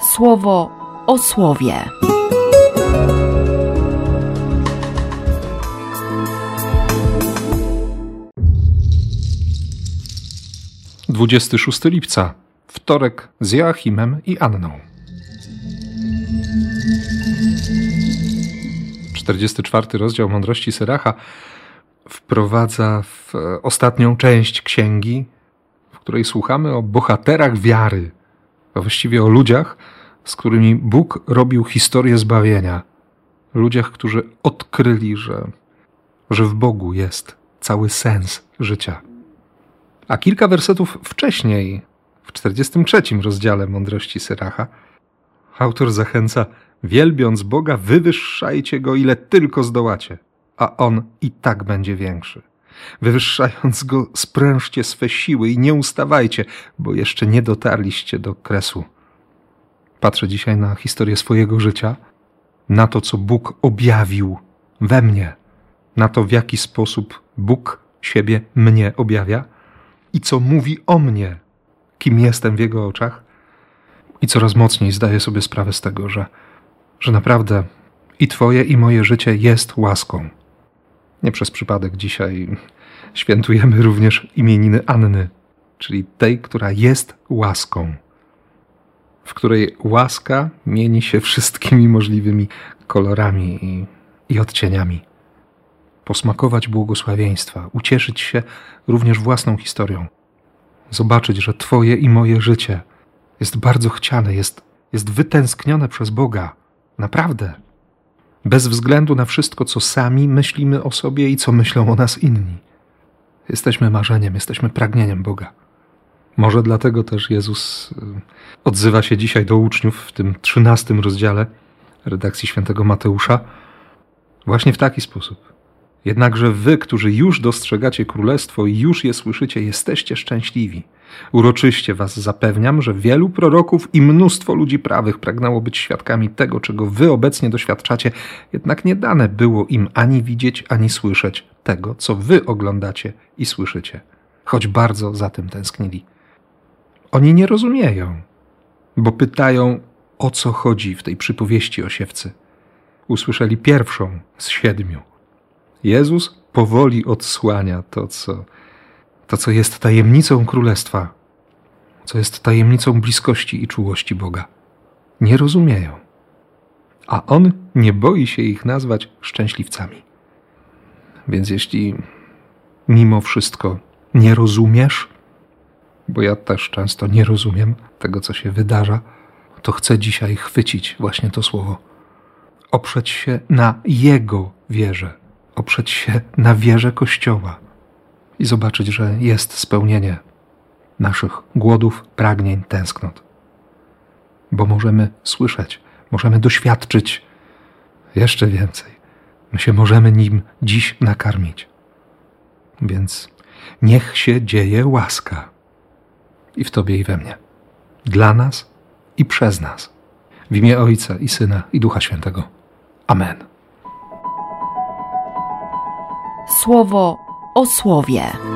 słowo o słowie. Dwudziesty szósty lipca, wtorek z Joachimem i Anną. 44 rozdział Mądrości Syracha wprowadza w ostatnią część księgi, w której słuchamy o bohaterach wiary, a właściwie o ludziach, z którymi Bóg robił historię zbawienia. Ludziach, którzy odkryli, że, że w Bogu jest cały sens życia. A kilka wersetów wcześniej, w 43 rozdziale Mądrości Syracha, autor zachęca, wielbiąc Boga, wywyższajcie Go ile tylko zdołacie, a On i tak będzie większy. Wywyższając Go, sprężcie swe siły i nie ustawajcie, bo jeszcze nie dotarliście do kresu. Patrzę dzisiaj na historię swojego życia, na to, co Bóg objawił we mnie, na to, w jaki sposób Bóg siebie mnie objawia i co mówi o mnie, kim jestem w Jego oczach. I coraz mocniej zdaję sobie sprawę z tego, że, że naprawdę i Twoje, i moje życie jest łaską. Nie przez przypadek dzisiaj świętujemy również imieniny Anny, czyli tej, która jest łaską, w której łaska mieni się wszystkimi możliwymi kolorami i, i odcieniami. Posmakować błogosławieństwa, ucieszyć się również własną historią, zobaczyć, że Twoje i moje życie jest bardzo chciane, jest, jest wytęsknione przez Boga. Naprawdę bez względu na wszystko, co sami myślimy o sobie i co myślą o nas inni. Jesteśmy marzeniem, jesteśmy pragnieniem Boga. Może dlatego też Jezus y, odzywa się dzisiaj do uczniów w tym trzynastym rozdziale redakcji świętego Mateusza właśnie w taki sposób. Jednakże wy, którzy już dostrzegacie królestwo i już je słyszycie, jesteście szczęśliwi. Uroczyście was zapewniam, że wielu proroków i mnóstwo ludzi prawych pragnęło być świadkami tego, czego wy obecnie doświadczacie, jednak nie dane było im ani widzieć, ani słyszeć tego, co wy oglądacie i słyszycie, choć bardzo za tym tęsknili. Oni nie rozumieją, bo pytają, o co chodzi w tej przypowieści o siewcy. Usłyszeli pierwszą z siedmiu. Jezus powoli odsłania to, co, to, co jest tajemnicą królestwa, co jest tajemnicą bliskości i czułości Boga. Nie rozumieją, a On nie boi się ich nazwać szczęśliwcami. Więc jeśli mimo wszystko nie rozumiesz, bo ja też często nie rozumiem tego, co się wydarza, to chcę dzisiaj chwycić właśnie to słowo. Oprzeć się na Jego wierze oprzeć się na wierze Kościoła i zobaczyć, że jest spełnienie naszych głodów, pragnień, tęsknot. Bo możemy słyszeć, możemy doświadczyć jeszcze więcej. My się możemy nim dziś nakarmić. Więc niech się dzieje łaska i w Tobie i we mnie, dla nas i przez nas. W imię Ojca i Syna i Ducha Świętego. Amen słowo o słowie.